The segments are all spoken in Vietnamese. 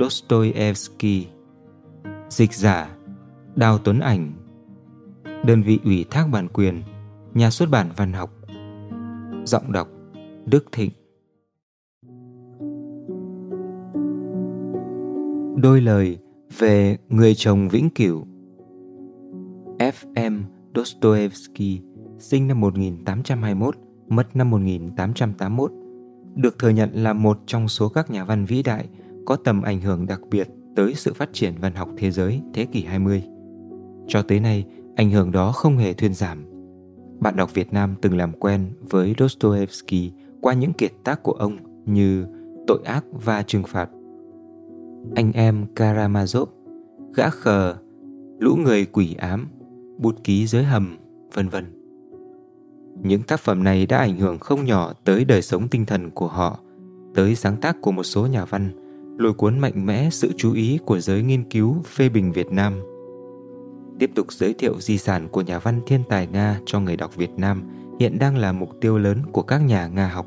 Dostoevsky. Dịch giả Đào Tuấn Ảnh. Đơn vị ủy thác bản quyền Nhà xuất bản văn học. Giọng đọc Đức Thịnh. Đôi lời về người chồng vĩnh cửu. F.M. Dostoevsky sinh năm 1821, mất năm 1881, được thừa nhận là một trong số các nhà văn vĩ đại có tầm ảnh hưởng đặc biệt tới sự phát triển văn học thế giới thế kỷ 20. Cho tới nay, ảnh hưởng đó không hề thuyên giảm. Bạn đọc Việt Nam từng làm quen với Dostoevsky qua những kiệt tác của ông như Tội ác và trừng phạt, Anh em Karamazov, Gã khờ, Lũ người quỷ ám, Bút ký dưới hầm, vân vân. Những tác phẩm này đã ảnh hưởng không nhỏ tới đời sống tinh thần của họ, tới sáng tác của một số nhà văn, lôi cuốn mạnh mẽ sự chú ý của giới nghiên cứu phê bình Việt Nam. Tiếp tục giới thiệu di sản của nhà văn thiên tài Nga cho người đọc Việt Nam hiện đang là mục tiêu lớn của các nhà Nga học.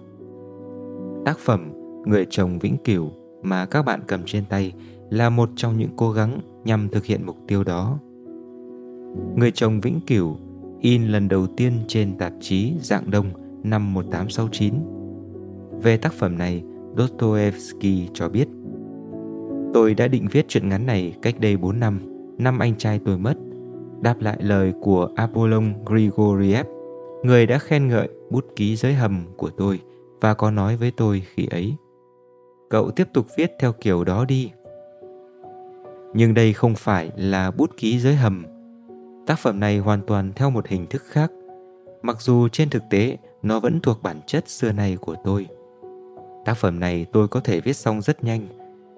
Tác phẩm Người chồng vĩnh cửu mà các bạn cầm trên tay là một trong những cố gắng nhằm thực hiện mục tiêu đó. Người chồng vĩnh cửu in lần đầu tiên trên tạp chí Dạng Đông năm 1869. Về tác phẩm này, Dostoevsky cho biết Tôi đã định viết chuyện ngắn này cách đây 4 năm, năm anh trai tôi mất, đáp lại lời của Apollon Grigoriev, người đã khen ngợi bút ký giới hầm của tôi và có nói với tôi khi ấy. Cậu tiếp tục viết theo kiểu đó đi. Nhưng đây không phải là bút ký giới hầm. Tác phẩm này hoàn toàn theo một hình thức khác, mặc dù trên thực tế nó vẫn thuộc bản chất xưa nay của tôi. Tác phẩm này tôi có thể viết xong rất nhanh,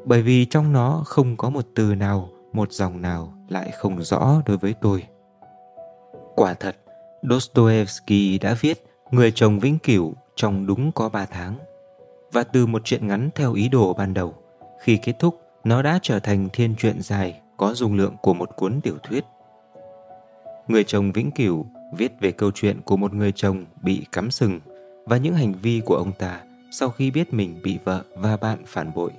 bởi vì trong nó không có một từ nào, một dòng nào lại không rõ đối với tôi. Quả thật, Dostoevsky đã viết Người chồng vĩnh cửu trong đúng có 3 tháng. Và từ một chuyện ngắn theo ý đồ ban đầu, khi kết thúc, nó đã trở thành thiên truyện dài có dung lượng của một cuốn tiểu thuyết. Người chồng vĩnh cửu viết về câu chuyện của một người chồng bị cắm sừng và những hành vi của ông ta sau khi biết mình bị vợ và bạn phản bội.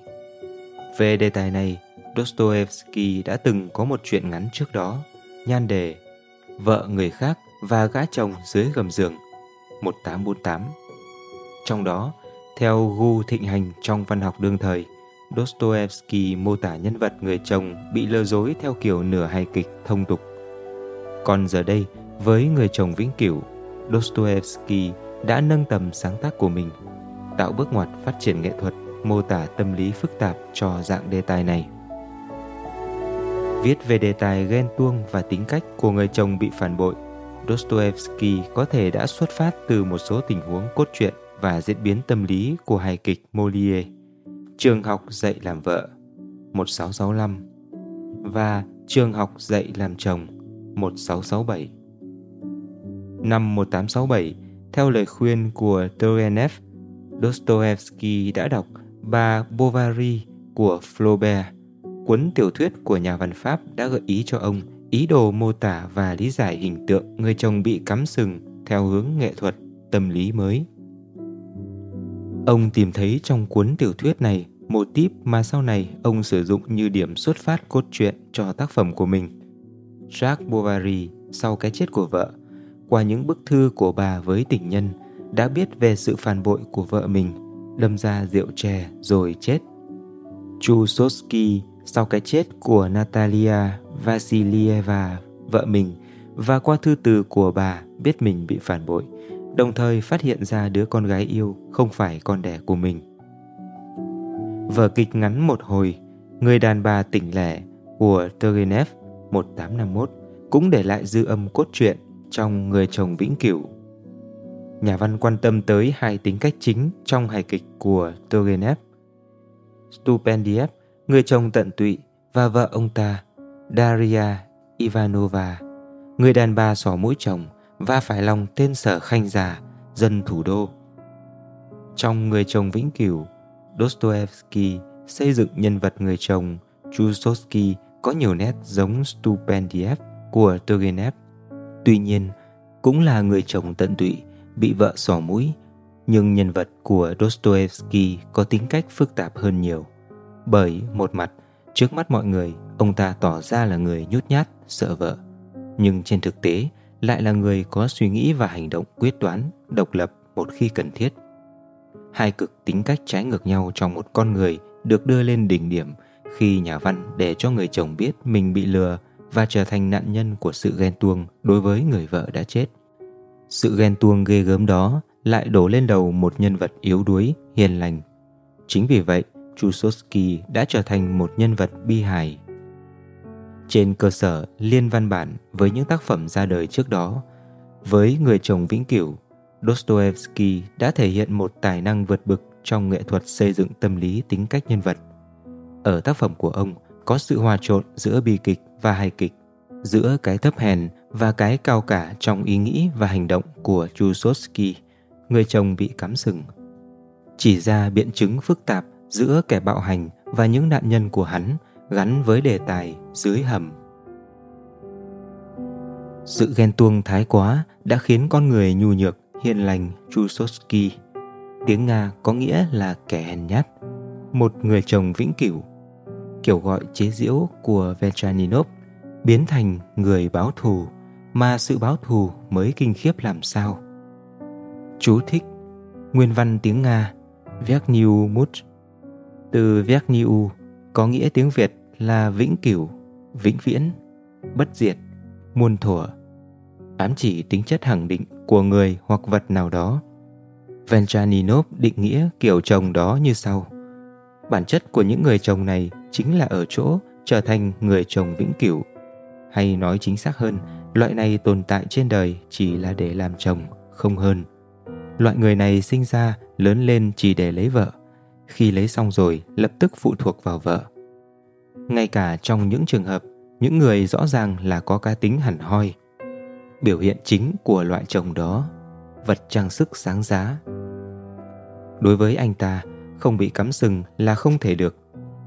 Về đề tài này, Dostoevsky đã từng có một chuyện ngắn trước đó, nhan đề Vợ người khác và gã chồng dưới gầm giường 1848. Trong đó, theo gu thịnh hành trong văn học đương thời, Dostoevsky mô tả nhân vật người chồng bị lừa dối theo kiểu nửa hài kịch thông tục. Còn giờ đây, với người chồng vĩnh cửu, Dostoevsky đã nâng tầm sáng tác của mình, tạo bước ngoặt phát triển nghệ thuật mô tả tâm lý phức tạp cho dạng đề tài này. Viết về đề tài ghen tuông và tính cách của người chồng bị phản bội, Dostoevsky có thể đã xuất phát từ một số tình huống cốt truyện và diễn biến tâm lý của hài kịch Molière, Trường học dạy làm vợ 1665 và Trường học dạy làm chồng 1667. Năm 1867, theo lời khuyên của Turgenev, Dostoevsky đã đọc Bà Bovary của Flaubert, cuốn tiểu thuyết của nhà văn Pháp đã gợi ý cho ông ý đồ mô tả và lý giải hình tượng người chồng bị cắm sừng theo hướng nghệ thuật, tâm lý mới. Ông tìm thấy trong cuốn tiểu thuyết này một tip mà sau này ông sử dụng như điểm xuất phát cốt truyện cho tác phẩm của mình. Jacques Bovary sau cái chết của vợ, qua những bức thư của bà với tình nhân, đã biết về sự phản bội của vợ mình đâm ra rượu chè rồi chết. Chusovsky sau cái chết của Natalia Vasilieva, vợ mình, và qua thư từ của bà biết mình bị phản bội, đồng thời phát hiện ra đứa con gái yêu không phải con đẻ của mình. Vở kịch ngắn một hồi, Người đàn bà tỉnh lẻ của Turgenev 1851 cũng để lại dư âm cốt truyện trong Người chồng vĩnh cửu nhà văn quan tâm tới hai tính cách chính trong hài kịch của Turgenev. Stupendiev, người chồng tận tụy, và vợ ông ta, Daria Ivanova, người đàn bà xỏ mũi chồng và phải lòng tên sở khanh già, dân thủ đô. Trong Người chồng vĩnh cửu, Dostoevsky xây dựng nhân vật người chồng Chusovsky có nhiều nét giống Stupendiev của Turgenev. Tuy nhiên, cũng là người chồng tận tụy, bị vợ xỏ mũi, nhưng nhân vật của Dostoevsky có tính cách phức tạp hơn nhiều. Bởi một mặt, trước mắt mọi người, ông ta tỏ ra là người nhút nhát, sợ vợ. Nhưng trên thực tế, lại là người có suy nghĩ và hành động quyết đoán, độc lập một khi cần thiết. Hai cực tính cách trái ngược nhau trong một con người được đưa lên đỉnh điểm khi nhà văn để cho người chồng biết mình bị lừa và trở thành nạn nhân của sự ghen tuông đối với người vợ đã chết. Sự ghen tuông ghê gớm đó lại đổ lên đầu một nhân vật yếu đuối, hiền lành. Chính vì vậy, Chusovsky đã trở thành một nhân vật bi hài. Trên cơ sở liên văn bản với những tác phẩm ra đời trước đó, với người chồng vĩnh cửu, Dostoevsky đã thể hiện một tài năng vượt bực trong nghệ thuật xây dựng tâm lý tính cách nhân vật. Ở tác phẩm của ông có sự hòa trộn giữa bi kịch và hài kịch, giữa cái thấp hèn và cái cao cả trong ý nghĩ và hành động của Chusovsky, người chồng bị cắm sừng. Chỉ ra biện chứng phức tạp giữa kẻ bạo hành và những nạn nhân của hắn gắn với đề tài dưới hầm. Sự ghen tuông thái quá đã khiến con người nhu nhược, hiền lành Chusovsky tiếng Nga có nghĩa là kẻ hèn nhát, một người chồng vĩnh cửu. Kiểu gọi chế giễu của Vechaninov biến thành người báo thù mà sự báo thù mới kinh khiếp làm sao. Chú thích Nguyên văn tiếng Nga Vekniu Mut Từ Vekniu có nghĩa tiếng Việt là vĩnh cửu, vĩnh viễn, bất diệt, muôn thuở ám chỉ tính chất hằng định của người hoặc vật nào đó Venchaninov định nghĩa kiểu chồng đó như sau. Bản chất của những người chồng này chính là ở chỗ trở thành người chồng vĩnh cửu. Hay nói chính xác hơn, loại này tồn tại trên đời chỉ là để làm chồng, không hơn. Loại người này sinh ra, lớn lên chỉ để lấy vợ. Khi lấy xong rồi, lập tức phụ thuộc vào vợ. Ngay cả trong những trường hợp, những người rõ ràng là có cá tính hẳn hoi. Biểu hiện chính của loại chồng đó vật trang sức sáng giá. Đối với anh ta, không bị cắm sừng là không thể được,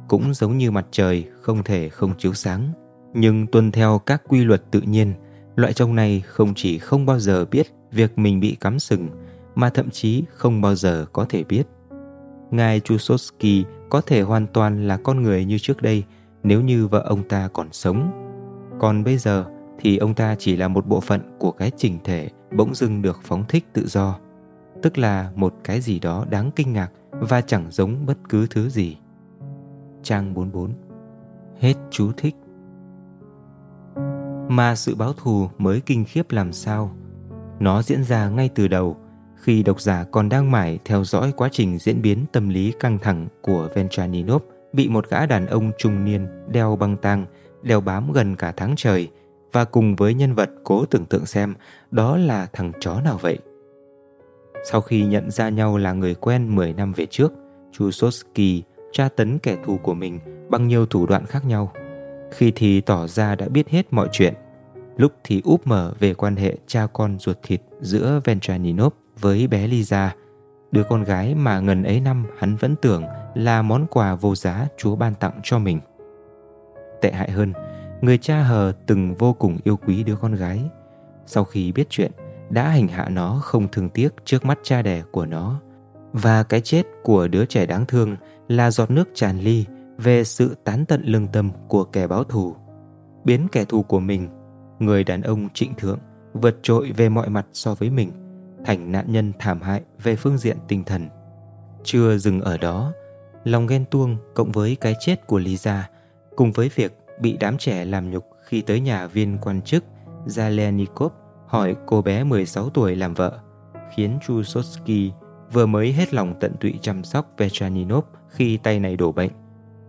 cũng giống như mặt trời không thể không chiếu sáng. Nhưng tuân theo các quy luật tự nhiên, loại trông này không chỉ không bao giờ biết việc mình bị cắm sừng, mà thậm chí không bao giờ có thể biết. Ngài Chusovsky có thể hoàn toàn là con người như trước đây nếu như vợ ông ta còn sống. Còn bây giờ thì ông ta chỉ là một bộ phận của cái chỉnh thể bỗng dưng được phóng thích tự do, tức là một cái gì đó đáng kinh ngạc và chẳng giống bất cứ thứ gì. Trang 44 Hết chú thích mà sự báo thù mới kinh khiếp làm sao? Nó diễn ra ngay từ đầu khi độc giả còn đang mải theo dõi quá trình diễn biến tâm lý căng thẳng của Ventraninov bị một gã đàn ông trung niên đeo băng tang đeo bám gần cả tháng trời và cùng với nhân vật cố tưởng tượng xem đó là thằng chó nào vậy. Sau khi nhận ra nhau là người quen 10 năm về trước, Chusovsky tra tấn kẻ thù của mình bằng nhiều thủ đoạn khác nhau. Khi thì tỏ ra đã biết hết mọi chuyện, lúc thì úp mở về quan hệ cha con ruột thịt giữa ventraninov với bé Lisa, đứa con gái mà ngần ấy năm hắn vẫn tưởng là món quà vô giá Chúa ban tặng cho mình. Tệ hại hơn, người cha hờ từng vô cùng yêu quý đứa con gái. Sau khi biết chuyện, đã hành hạ nó không thương tiếc trước mắt cha đẻ của nó. Và cái chết của đứa trẻ đáng thương là giọt nước tràn ly về sự tán tận lương tâm của kẻ báo thù. Biến kẻ thù của mình, người đàn ông trịnh thượng, vượt trội về mọi mặt so với mình, thành nạn nhân thảm hại về phương diện tinh thần. Chưa dừng ở đó, lòng ghen tuông cộng với cái chết của Lisa cùng với việc bị đám trẻ làm nhục khi tới nhà viên quan chức Zalenikov hỏi cô bé 16 tuổi làm vợ, khiến Chusotsky vừa mới hết lòng tận tụy chăm sóc Vechaninov khi tay này đổ bệnh.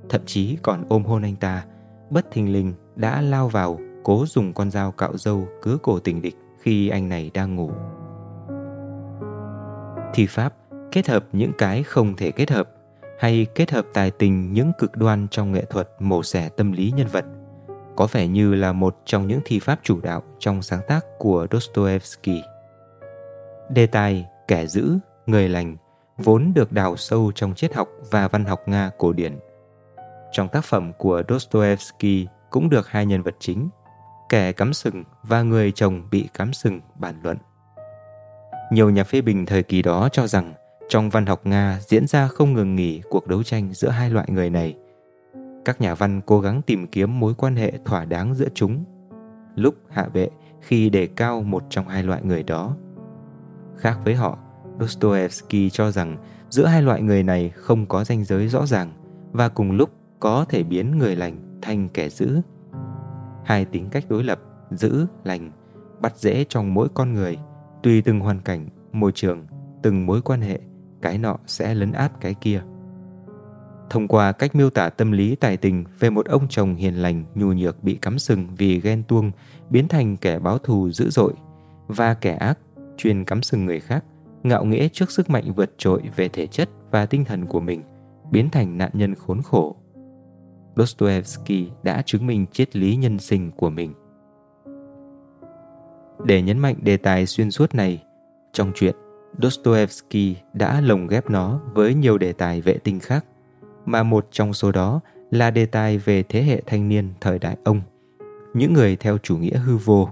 Thậm chí còn ôm hôn anh ta, bất thình lình đã lao vào cố dùng con dao cạo râu cứa cổ tình địch khi anh này đang ngủ. Thi pháp kết hợp những cái không thể kết hợp, hay kết hợp tài tình những cực đoan trong nghệ thuật mổ xẻ tâm lý nhân vật có vẻ như là một trong những thi pháp chủ đạo trong sáng tác của Dostoevsky. Đề tài kẻ giữ, người lành vốn được đào sâu trong triết học và văn học Nga cổ điển. Trong tác phẩm của Dostoevsky cũng được hai nhân vật chính, kẻ cắm sừng và người chồng bị cắm sừng bàn luận. Nhiều nhà phê bình thời kỳ đó cho rằng trong văn học Nga diễn ra không ngừng nghỉ cuộc đấu tranh giữa hai loại người này. Các nhà văn cố gắng tìm kiếm mối quan hệ thỏa đáng giữa chúng. Lúc hạ bệ khi đề cao một trong hai loại người đó. Khác với họ, Dostoevsky cho rằng giữa hai loại người này không có ranh giới rõ ràng và cùng lúc có thể biến người lành thành kẻ dữ. Hai tính cách đối lập, dữ, lành, bắt dễ trong mỗi con người, tùy từng hoàn cảnh, môi trường, từng mối quan hệ, cái nọ sẽ lấn át cái kia. Thông qua cách miêu tả tâm lý tài tình về một ông chồng hiền lành nhu nhược bị cắm sừng vì ghen tuông, biến thành kẻ báo thù dữ dội, và kẻ ác chuyên cắm sừng người khác, ngạo nghễ trước sức mạnh vượt trội về thể chất và tinh thần của mình, biến thành nạn nhân khốn khổ. Dostoevsky đã chứng minh triết lý nhân sinh của mình. Để nhấn mạnh đề tài xuyên suốt này, trong truyện Dostoevsky đã lồng ghép nó với nhiều đề tài vệ tinh khác, mà một trong số đó là đề tài về thế hệ thanh niên thời đại ông. Những người theo chủ nghĩa hư vô,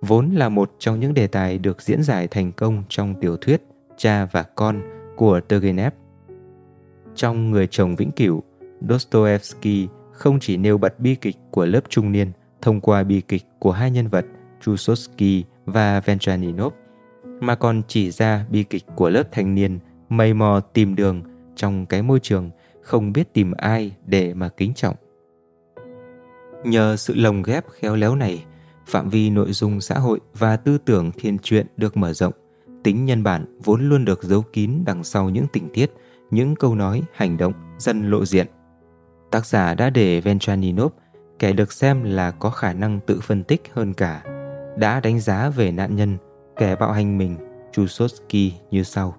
vốn là một trong những đề tài được diễn giải thành công trong tiểu thuyết Cha và Con của Turgenev. Trong Người chồng vĩnh cửu, Dostoevsky không chỉ nêu bật bi kịch của lớp trung niên thông qua bi kịch của hai nhân vật Chusovsky và Venchaninov, mà còn chỉ ra bi kịch của lớp thanh niên mây mò tìm đường trong cái môi trường không biết tìm ai để mà kính trọng. Nhờ sự lồng ghép khéo léo này, phạm vi nội dung xã hội và tư tưởng thiên truyện được mở rộng, tính nhân bản vốn luôn được giấu kín đằng sau những tình tiết, những câu nói, hành động dần lộ diện. Tác giả đã để Ventraninov, kẻ được xem là có khả năng tự phân tích hơn cả, đã đánh giá về nạn nhân, kẻ bạo hành mình, Chusotsky như sau.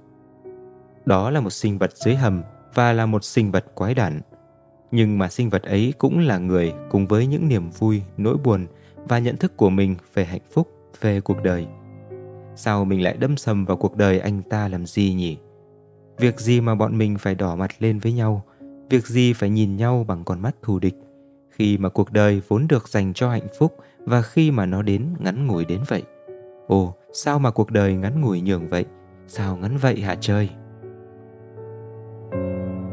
Đó là một sinh vật dưới hầm và là một sinh vật quái đản. Nhưng mà sinh vật ấy cũng là người cùng với những niềm vui, nỗi buồn và nhận thức của mình về hạnh phúc, về cuộc đời. Sao mình lại đâm sầm vào cuộc đời anh ta làm gì nhỉ? Việc gì mà bọn mình phải đỏ mặt lên với nhau? Việc gì phải nhìn nhau bằng con mắt thù địch? Khi mà cuộc đời vốn được dành cho hạnh phúc và khi mà nó đến ngắn ngủi đến vậy. Ồ, sao mà cuộc đời ngắn ngủi nhường vậy? Sao ngắn vậy hả trời?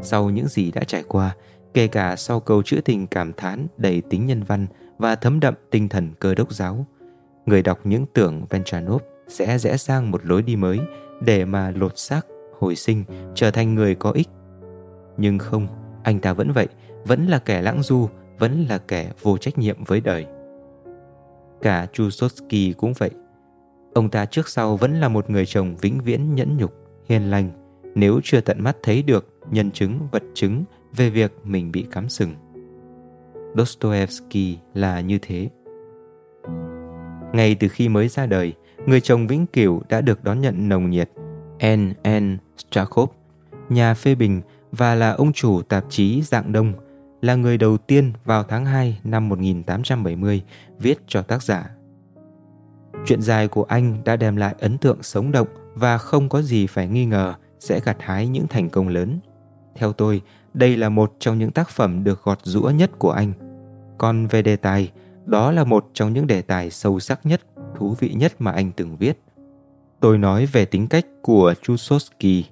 Sau những gì đã trải qua, kể cả sau câu chữ tình cảm thán đầy tính nhân văn và thấm đậm tinh thần cơ đốc giáo, người đọc những tưởng Venchanov sẽ rẽ sang một lối đi mới để mà lột xác, hồi sinh, trở thành người có ích. Nhưng không, anh ta vẫn vậy, vẫn là kẻ lãng du, vẫn là kẻ vô trách nhiệm với đời. Cả Chusotsky cũng vậy. Ông ta trước sau vẫn là một người chồng vĩnh viễn nhẫn nhục, hiền lành, nếu chưa tận mắt thấy được nhân chứng, vật chứng về việc mình bị cắm sừng. Dostoevsky là như thế. Ngay từ khi mới ra đời, người chồng vĩnh cửu đã được đón nhận nồng nhiệt. N. N. Strakhov, nhà phê bình và là ông chủ tạp chí Dạng Đông, là người đầu tiên vào tháng 2 năm 1870 viết cho tác giả. Chuyện dài của anh đã đem lại ấn tượng sống động và không có gì phải nghi ngờ sẽ gặt hái những thành công lớn. Theo tôi, đây là một trong những tác phẩm được gọt rũa nhất của anh. Còn về đề tài, đó là một trong những đề tài sâu sắc nhất, thú vị nhất mà anh từng viết. Tôi nói về tính cách của Chusovsky.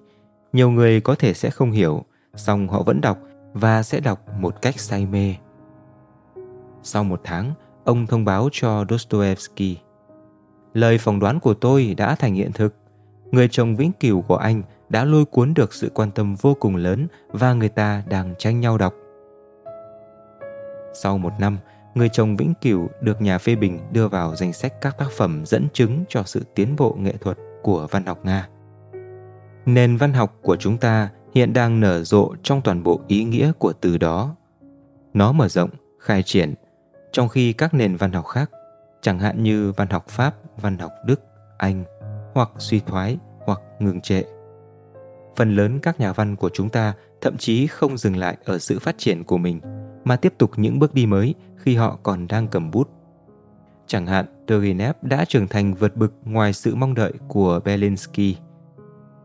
Nhiều người có thể sẽ không hiểu, song họ vẫn đọc và sẽ đọc một cách say mê. Sau một tháng, ông thông báo cho Dostoevsky. Lời phỏng đoán của tôi đã thành hiện thực. Người chồng vĩnh cửu của anh đã lôi cuốn được sự quan tâm vô cùng lớn và người ta đang tranh nhau đọc. Sau một năm, Người chồng vĩnh cửu được nhà phê bình đưa vào danh sách các tác phẩm dẫn chứng cho sự tiến bộ nghệ thuật của văn học Nga. Nền văn học của chúng ta hiện đang nở rộ trong toàn bộ ý nghĩa của từ đó. Nó mở rộng, khai triển, trong khi các nền văn học khác, chẳng hạn như văn học Pháp, văn học Đức, Anh, hoặc suy thoái hoặc ngừng trệ. phần lớn các nhà văn của chúng ta thậm chí không dừng lại ở sự phát triển của mình mà tiếp tục những bước đi mới khi họ còn đang cầm bút. Chẳng hạn, Turgenev đã trưởng thành vượt bực ngoài sự mong đợi của Belinsky.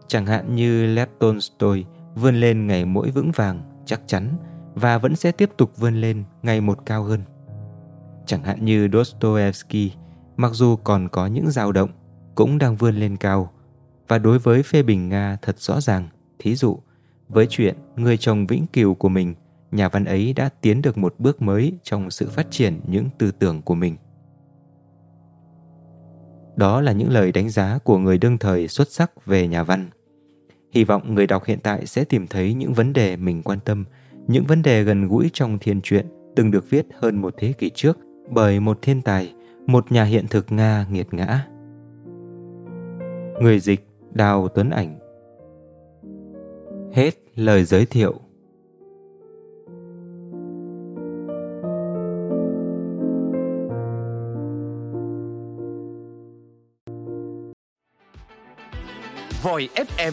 Chẳng hạn như Lev Tolstoy vươn lên ngày mỗi vững vàng, chắc chắn và vẫn sẽ tiếp tục vươn lên ngày một cao hơn. Chẳng hạn như Dostoevsky, mặc dù còn có những dao động, cũng đang vươn lên cao. Và đối với phê bình Nga thật rõ ràng, thí dụ, với chuyện người chồng vĩnh cửu của mình, nhà văn ấy đã tiến được một bước mới trong sự phát triển những tư tưởng của mình. Đó là những lời đánh giá của người đương thời xuất sắc về nhà văn. Hy vọng người đọc hiện tại sẽ tìm thấy những vấn đề mình quan tâm, những vấn đề gần gũi trong thiên truyện từng được viết hơn một thế kỷ trước bởi một thiên tài, một nhà hiện thực Nga nghiệt ngã. Người dịch Đào Tuấn Ảnh. Hết lời giới thiệu. Voi FM